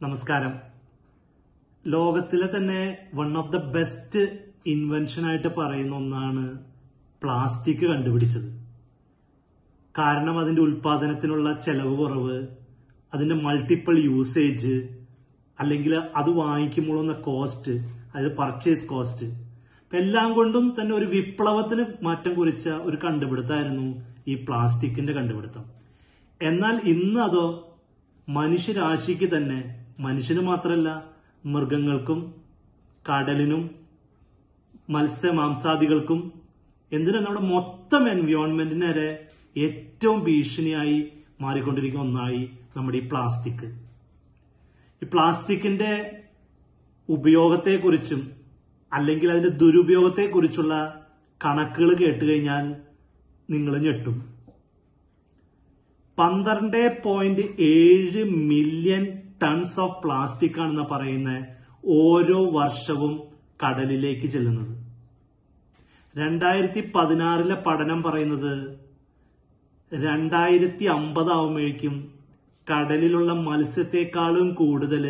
നമസ്കാരം. ലോകത്തിലെ തന്നെ one of the best invention ആയിട്ട് പറയുന്ന ഒന്നാണ് പ്ലാസ്റ്റിക് കണ്ടുപിടിച്ചത്. കാരണം അതിന്റെ ഉൽപാദനത്തിനുള്ള ചെലവ് കുറവ് അതിന്റെ മൾട്ടിപ്പിൾ യൂസേജ് അല്ലെങ്കിൽ അത് വാങ്ങിക്കുമ്പോഴുള്ള കോസ്റ്റ് അതായത് പർച്ചേസ് കോസ്റ്റ് എല്ലാം കൊണ്ടും തന്നെ ഒരു വിപ്ലവത്തിന് മാറ്റം കുറിച്ച ഒരു കണ്ടുപിടുത്തമായിരുന്നു ഈ പ്ലാസ്റ്റിക്കിന്റെ കണ്ടുപിടുത്തം. എന്നാൽ ഇന്ന് അതോ മനുഷ്യരാശിക്ക് തന്നെ മനുഷ്യന് മാത്രമല്ല മൃഗങ്ങൾക്കും കടലിനും മത്സ്യമാംസാദികൾക്കും എന്തിനാ നമ്മുടെ മൊത്തം എൻവയോൺമെന്റിന് വരെ ഏറ്റവും ഭീഷണിയായി മാറിക്കൊണ്ടിരിക്കുന്ന ഒന്നായി നമ്മുടെ ഈ പ്ലാസ്റ്റിക് ഈ പ്ലാസ്റ്റിക്കിന്റെ ഉപയോഗത്തെക്കുറിച്ചും അല്ലെങ്കിൽ അതിന്റെ ദുരുപയോഗത്തെക്കുറിച്ചുള്ള കണക്കുകൾ കേട്ട് കഴിഞ്ഞാൽ നിങ്ങൾ ഞെട്ടും. പന്ത്രണ്ട് പോയിന്റ് ഏഴ് മില്യൺ ടൺസ് ഓഫ് പ്ലാസ്റ്റിക് ആണെന്ന് പറയുന്ന ഓരോ വർഷവും കടലിലേക്ക് ചെല്ലുന്നത്. രണ്ടായിരത്തി പതിനാറിലെ പഠനം പറയുന്നത് രണ്ടായിരത്തി അമ്പത് ആവുമ്പോഴേക്കും കടലിലുള്ള മത്സ്യത്തെക്കാളും കൂടുതൽ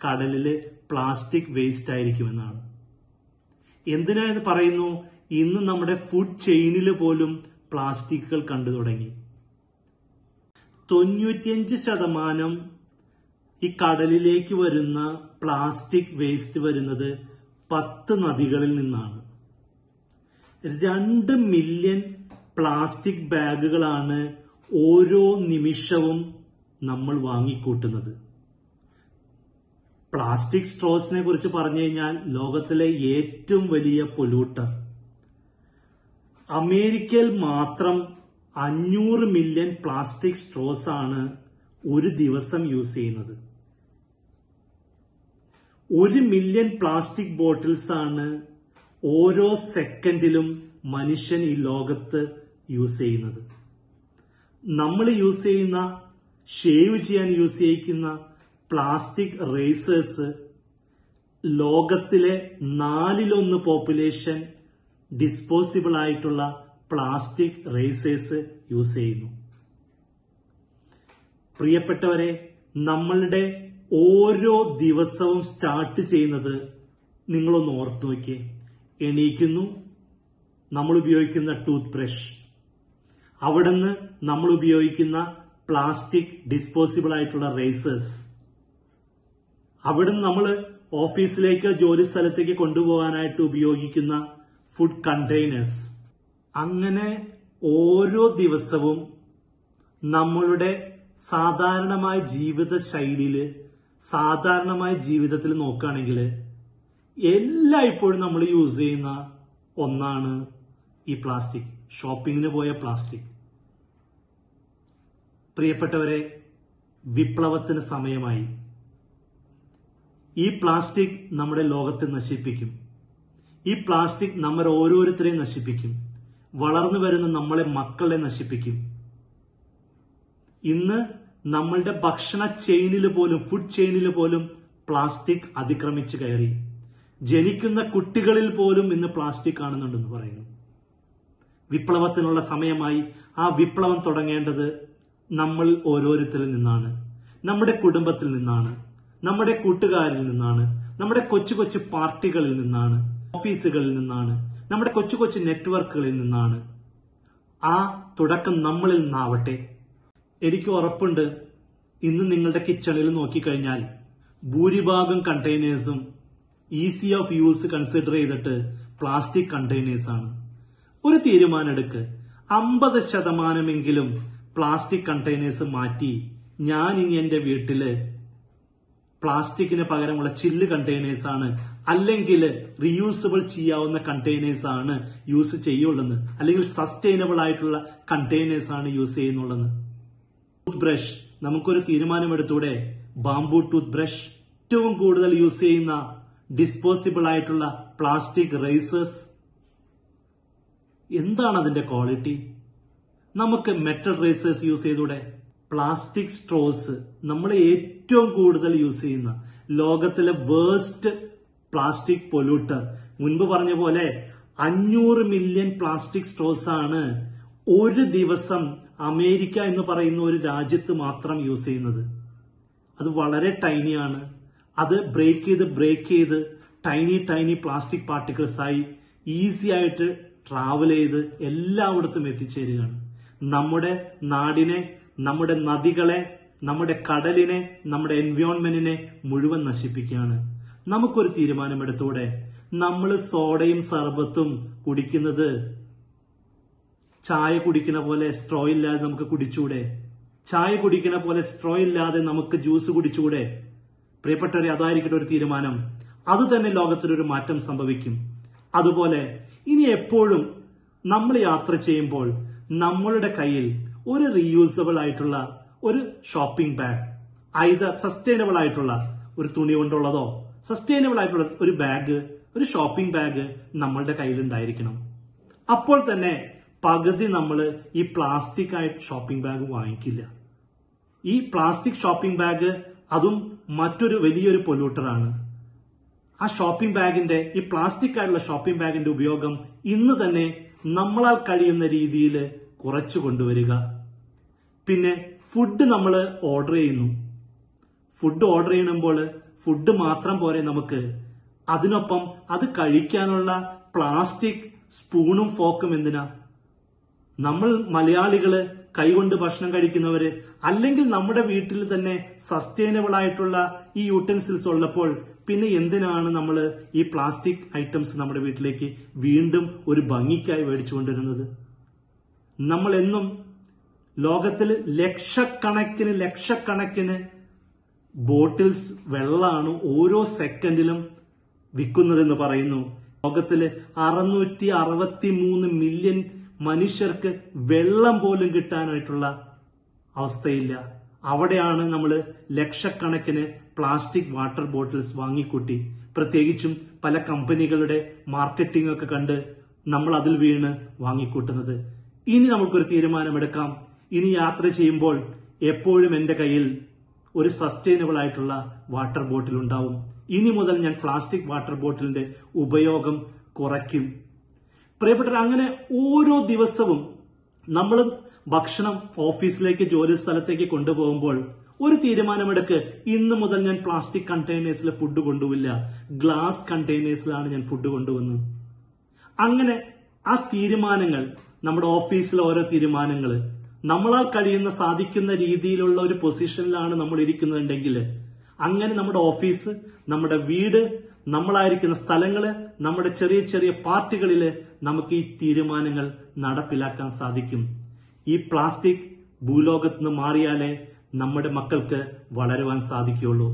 കടലിൽ പ്ലാസ്റ്റിക് വേസ്റ്റ് ആയിരിക്കും എന്നാണ് എന്തിനാ എന്ന് പറയുന്നു? ഇന്ന് നമ്മുടെ ഫുഡ് ചെയിനിൽ പോലും പ്ലാസ്റ്റിക്കുകൾ കണ്ടു തുടങ്ങി. തൊണ്ണൂറ്റിയഞ്ച് ശതമാനം ഈ കടലിലേക്ക് വരുന്ന പ്ലാസ്റ്റിക് വേസ്റ്റ് വരുന്നത് പത്ത് നദികളിൽ നിന്നാണ്. രണ്ട് മില്യൺ പ്ലാസ്റ്റിക് ബാഗുകളാണ് ഓരോ നിമിഷവും നമ്മൾ വാങ്ങിക്കൂട്ടുന്നത്. പ്ലാസ്റ്റിക് സ്ട്രോസിനെ കുറിച്ച് പറഞ്ഞു കഴിഞ്ഞാൽ ലോകത്തിലെ ഏറ്റവും വലിയ പൊല്യൂട്ടർ അമേരിക്കയിൽ മാത്രം അഞ്ഞൂറ് മില്യൺ പ്ലാസ്റ്റിക് സ്ട്രോസ് ആണ് ഒരു ദിവസം യൂസ് ചെയ്യുന്നത്. ഒരു മില്യൺ പ്ലാസ്റ്റിക് ബോട്ടിൽസ് ആണ് ഓരോ സെക്കൻഡിലും മനുഷ്യൻ ഈ ലോകത്ത് യൂസ് ചെയ്യുന്നത്. നമ്മൾ യൂസ് ചെയ്യുന്ന ഷേവ് ചെയ്യാൻ യൂസ് ചെയ്യിക്കുന്ന പ്ലാസ്റ്റിക് റേസേഴ്സ് ലോകത്തിലെ നാലിലൊന്ന് പോപ്പുലേഷൻ ഡിസ്പോസിബിൾ ആയിട്ടുള്ള പ്ലാസ്റ്റിക് റേസേഴ്സ് യൂസ് ചെയ്യുന്നു. പ്രിയപ്പെട്ടവരെ നമ്മളുടെ ഓരോ ദിവസവും സ്റ്റാർട്ട് ചെയ്യുന്നത് നിങ്ങളൊന്ന് ഓർത്തു നോക്കിയേ. എണീക്കുന്നു നമ്മൾ ഉപയോഗിക്കുന്ന ടൂത്ത് ബ്രഷ് അവിടുന്ന് നമ്മൾ ഉപയോഗിക്കുന്ന പ്ലാസ്റ്റിക് ഡിസ്പോസിബിൾ ആയിട്ടുള്ള റേസേഴ്സ് അവിടുന്ന് നമ്മൾ ഓഫീസിലേക്ക് ജോലി സ്ഥലത്തേക്ക് കൊണ്ടുപോകാനായിട്ട് ഉപയോഗിക്കുന്ന ഫുഡ് കണ്ടെയ്നേഴ്സ് അങ്ങനെ ഓരോ ദിവസവും നമ്മളുടെ സാധാരണമായ ജീവിത ശൈലിയിൽ സാധാരണമായ ജീവിതത്തിൽ നോക്കുകയാണെങ്കിൽ എല്ലായ്പ്പോഴും നമ്മൾ യൂസ് ചെയ്യുന്ന ഒന്നാണ് ഈ പ്ലാസ്റ്റിക് ഷോപ്പിങ്ങിന് പോയ പ്ലാസ്റ്റിക് പ്രിയപ്പെട്ടവരെ വിപ്ലവത്തിന് സമയമായി. ഈ പ്ലാസ്റ്റിക് നമ്മുടെ ലോകത്തെ നശിപ്പിക്കും. ഈ പ്ലാസ്റ്റിക് നമ്മൾ ഓരോരുത്തരെയും നശിപ്പിക്കും. വളർന്നു വരുന്ന നമ്മളെ മക്കളെ നശിപ്പിക്കും. ഇന്ന് നമ്മളുടെ ഭക്ഷണ ചെയിനിൽ പോലും ഫുഡ് ചെയിനിൽ പോലും പ്ലാസ്റ്റിക് അതിക്രമിച്ചു കയറി. ജനിക്കുന്ന കുട്ടികളിൽ പോലും ഇന്ന് പ്ലാസ്റ്റിക് കാണുന്നുണ്ടെന്ന് പറയുന്നു. വിപ്ലവത്തിനുള്ള സമയമായി ആ വിപ്ലവം തുടങ്ങേണ്ടത് നമ്മൾ ഓരോരുത്തരിൽ നിന്നാണ്. നമ്മുടെ കുടുംബത്തിൽ നിന്നാണ്. നമ്മുടെ കൂട്ടുകാരിൽ നിന്നാണ്. നമ്മുടെ കൊച്ചു കൊച്ചു പാർട്ടികളിൽ നിന്നാണ്. ഓഫീസുകളിൽ നിന്നാണ്. നമ്മുടെ കൊച്ചു കൊച്ചു നെറ്റ്വർക്കുകളിൽ നിന്നാണ്. ആ തുടക്കം നമ്മളിൽ നിന്നാവട്ടെ. എനിക്ക് ഉറപ്പുണ്ട്. ഇന്ന് നിങ്ങളുടെ കിച്ചണിൽ നോക്കിക്കഴിഞ്ഞാൽ ഭൂരിഭാഗം കണ്ടെയ്നേഴ്സും ഈസി ഓഫ് യൂസ് കൺസിഡർ ചെയ്തിട്ട് പ്ലാസ്റ്റിക് കണ്ടെയ്നേഴ്സ് ആണ് ഒരു തീരുമാനം എടുക്ക് അമ്പത് ശതമാനമെങ്കിലും പ്ലാസ്റ്റിക് കണ്ടെയ്നേഴ്സ് മാറ്റി ഞാൻ ഇനി എന്റെ വീട്ടിൽ പ്ലാസ്റ്റിക്കിന് പകരമുള്ള ചില്ല് കണ്ടെയ്നേഴ്സ് ആണ് അല്ലെങ്കിൽ റീയൂസബിൾ ചെയ്യാവുന്ന കണ്ടെയ്നേഴ്സ് ആണ് യൂസ് ചെയ്യുള്ളതെന്ന്. അല്ലെങ്കിൽ സസ്റ്റൈനബിൾ ആയിട്ടുള്ള കണ്ടെയ്നേഴ്സ് ആണ് യൂസ് ചെയ്യുന്നുള്ളതെന്ന്. ബ്രഷ് നമുക്കൊരു തീരുമാനമെടുത്തൂടെ? ബാംബു ടൂത്ത് ബ്രഷ് ഏറ്റവും കൂടുതൽ യൂസ് ചെയ്യുന്ന ഡിസ്പോസിബിൾ ആയിട്ടുള്ള പ്ലാസ്റ്റിക് റൈസേഴ്സ് എന്താണ് അതിന്റെ ക്വാളിറ്റി നമുക്ക് മെറ്റൽ റൈസേഴ്സ് യൂസ് ചെയ്തൂടെ? പ്ലാസ്റ്റിക് സ്ട്രോസ് നമ്മൾ ഏറ്റവും കൂടുതൽ യൂസ് ചെയ്യുന്ന ലോകത്തിലെ വേസ്റ്റ് പ്ലാസ്റ്റിക് പൊല്യൂട്ടർ മുൻപ് പറഞ്ഞ പോലെ അഞ്ഞൂറ് മില്യൺ പ്ലാസ്റ്റിക് സ്ട്രോസ് ആണ് ഒരു ദിവസം അമേരിക്ക എന്ന് പറയുന്ന ഒരു രാജ്യത്ത് മാത്രം യൂസ് ചെയ്യുന്നത്. അത് വളരെ ടൈനിയാണ് അത് ബ്രേക്ക് ചെയ്ത് ബ്രേക്ക് ചെയ്ത് ടൈനി ടൈനി പ്ലാസ്റ്റിക് പാർട്ടിക്കിൾസ് ആയി ഈസി ആയിട്ട് ട്രാവൽ ചെയ്ത് എല്ലായിടത്തും എത്തിച്ചേരുകയാണ്. നമ്മുടെ നാടിനെ നമ്മുടെ നദികളെ നമ്മുടെ കടലിനെ നമ്മുടെ എൻവയോൺമെന്റിനെ മുഴുവൻ നശിപ്പിക്കുകയാണ്. നമുക്കൊരു തീരുമാനമെടുത്തൂടെ? നമ്മൾ സോഡയും സർബത്തും കുടിക്കുന്നത് ചായ കുടിക്കണ പോലെ സ്ട്രോ ഇല്ലാതെ നമുക്ക് കുടിച്ചൂടെ? ചായ കുടിക്കണ പോലെ സ്ട്രോ ഇല്ലാതെ നമുക്ക് ജ്യൂസ് കുടിച്ചൂടെ? പ്രിയപ്പെട്ടവരെ അതായിരിക്കട്ടെ ഒരു തീരുമാനം. അത് തന്നെ ലോകത്തിലൊരു മാറ്റം സംഭവിക്കും. അതുപോലെ ഇനി എപ്പോഴും നമ്മൾ യാത്ര ചെയ്യുമ്പോൾ നമ്മളുടെ കയ്യിൽ ഒരു റീയൂസബിൾ ആയിട്ടുള്ള ഒരു ഷോപ്പിംഗ് ബാഗ് ഇത് സസ്റ്റൈനബിൾ ആയിട്ടുള്ള ഒരു തുണി കൊണ്ടുള്ളതോ സസ്റ്റൈനബിൾ ആയിട്ടുള്ള ഒരു ബാഗ് ഒരു ഷോപ്പിംഗ് ബാഗ് നമ്മളുടെ കയ്യിൽ ഉണ്ടായിരിക്കണം അപ്പോൾ തന്നെ പകുതി നമ്മൾ ഈ പ്ലാസ്റ്റിക് ആയിട്ട് ഷോപ്പിംഗ് ബാഗ് വാങ്ങിക്കില്ല. ഈ പ്ലാസ്റ്റിക് ഷോപ്പിംഗ് ബാഗ് അതും മറ്റൊരു വലിയൊരു പൊല്യൂട്ടറാണ് ആ ഷോപ്പിംഗ് ബാഗിന്റെ ഈ പ്ലാസ്റ്റിക് ആയിട്ടുള്ള ഷോപ്പിംഗ് ബാഗിന്റെ ഉപയോഗം ഇന്ന് തന്നെ നമ്മളാൽ കഴിയുന്ന രീതിയിൽ കുറച്ചു കൊണ്ടുവരിക. പിന്നെ ഫുഡ് നമ്മൾ ഓർഡർ ചെയ്യുന്നു. ഫുഡ് ഓർഡർ ചെയ്യുമ്പോൾ ഫുഡ് മാത്രം പോരെ നമുക്ക്. അതിനൊപ്പം അത് കഴിക്കാനുള്ള പ്ലാസ്റ്റിക് സ്പൂണും ഫോക്കും എന്തിനാ? നമ്മൾ മലയാളികൾ കൈകൊണ്ട് ഭക്ഷണം കഴിക്കുന്നവര് അല്ലെങ്കിൽ നമ്മുടെ വീട്ടിൽ തന്നെ സസ്റ്റൈനബിൾ ആയിട്ടുള്ള ഈ യൂട്ടൻസിൽസ് ഉള്ളപ്പോൾ പിന്നെ എന്തിനാണ് നമ്മൾ ഈ പ്ലാസ്റ്റിക് ഐറ്റംസ് നമ്മുടെ വീട്ടിലേക്ക് വീണ്ടും ഒരു ഭംഗിക്കായി മേടിച്ചു നമ്മൾ എന്നും ലോകത്തിൽ ലക്ഷക്കണക്കിന് ലക്ഷക്കണക്കിന് ബോട്ടിൽസ് വെള്ളമാണ് ഓരോ സെക്കൻഡിലും വിൽക്കുന്നതെന്ന് പറയുന്നു. ലോകത്തിൽ അറുന്നൂറ്റി അറുപത്തി മൂന്ന് മില്യൺ മനുഷ്യർക്ക് വെള്ളം പോലും കിട്ടാനായിട്ടുള്ള അവസ്ഥയില്ല. അവിടെയാണ് നമ്മൾ ലക്ഷക്കണക്കിന് പ്ലാസ്റ്റിക് വാട്ടർ ബോട്ടിൽസ് വാങ്ങിക്കൂട്ടി. പ്രത്യേകിച്ചും പല കമ്പനികളുടെ മാർക്കറ്റിംഗ് ഒക്കെ കണ്ട് നമ്മൾ അതിൽ വീണ് വാങ്ങിക്കൂട്ടുന്നത്. ഇനി നമുക്കൊരു തീരുമാനമെടുക്കാം. ഇനി യാത്ര ചെയ്യുമ്പോൾ എപ്പോഴും എന്റെ കയ്യിൽ ഒരു സസ്റ്റൈനബിൾ ആയിട്ടുള്ള വാട്ടർ ബോട്ടിൽ ഉണ്ടാവും. ഇനി മുതൽ ഞാൻ പ്ലാസ്റ്റിക് വാട്ടർ ബോട്ടിലിന്റെ ഉപയോഗം കുറയ്ക്കും. പ്രിയപ്പെട്ടവർ അങ്ങനെ ഓരോ ദിവസവും നമ്മൾ ഭക്ഷണം ഓഫീസിലേക്ക് ജോലി സ്ഥലത്തേക്ക് കൊണ്ടുപോകുമ്പോൾ ഒരു തീരുമാനമെടുക്ക്. ഇന്ന് മുതൽ ഞാൻ പ്ലാസ്റ്റിക് കണ്ടെയ്നേഴ്സിൽ ഫുഡ് കൊണ്ടുവില്ല. ഗ്ലാസ് കണ്ടെയ്നേഴ്സിലാണ് ഞാൻ ഫുഡ് കൊണ്ടുവന്നത്. അങ്ങനെ ആ തീരുമാനങ്ങൾ നമ്മുടെ ഓഫീസിലെ ഓരോ തീരുമാനങ്ങൾ നമ്മളാൽ കഴിയുന്ന സാധിക്കുന്ന രീതിയിലുള്ള ഒരു പൊസിഷനിലാണ് നമ്മൾ ഇരിക്കുന്നുണ്ടെങ്കിൽ അങ്ങനെ നമ്മുടെ ഓഫീസ് നമ്മുടെ വീട് നമ്മളായിരിക്കുന്ന സ്ഥലങ്ങൾ നമ്മുടെ ചെറിയ ചെറിയ പാർട്ടികളിൽ നമുക്ക് ഈ തീരുമാനങ്ങൾ നടപ്പിലാക്കാൻ സാധിക്കും. ഈ പ്ലാസ്റ്റിക് ഭൂലോകത്ത് നിന്ന് മാറിയാലേ നമ്മുടെ മക്കൾക്ക് വളരുവാൻ സാധിക്കുകയുള്ളൂ.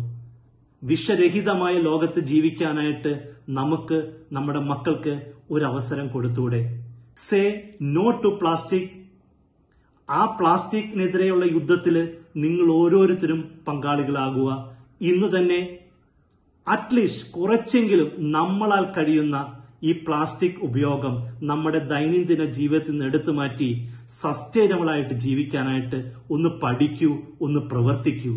വിഷരഹിതമായ ലോകത്ത് ജീവിക്കാനായിട്ട് നമുക്ക് നമ്മുടെ മക്കൾക്ക് ഒരു അവസരം കൊടുത്തൂടെ സേ നോ ടു പ്ലാസ്റ്റിക്. ആ പ്ലാസ്റ്റിക്കിനെതിരെയുള്ള യുദ്ധത്തിൽ നിങ്ങൾ ഓരോരുത്തരും പങ്കാളികളാകുക. ഇന്ന് തന്നെ അറ്റ്ലീസ്റ്റ് കുറച്ചെങ്കിലും നമ്മളാൽ കഴിയുന്ന ഈ പ്ലാസ്റ്റിക് ഉപയോഗം നമ്മുടെ ദൈനംദിന ജീവിതത്തിൽ നിന്ന് എടുത്തു മാറ്റി സസ്റ്റൈനബിൾ ആയിട്ട് ജീവിക്കാനായിട്ട് ഒന്ന് പഠിക്കൂ ഒന്ന് പ്രവർത്തിക്കൂ.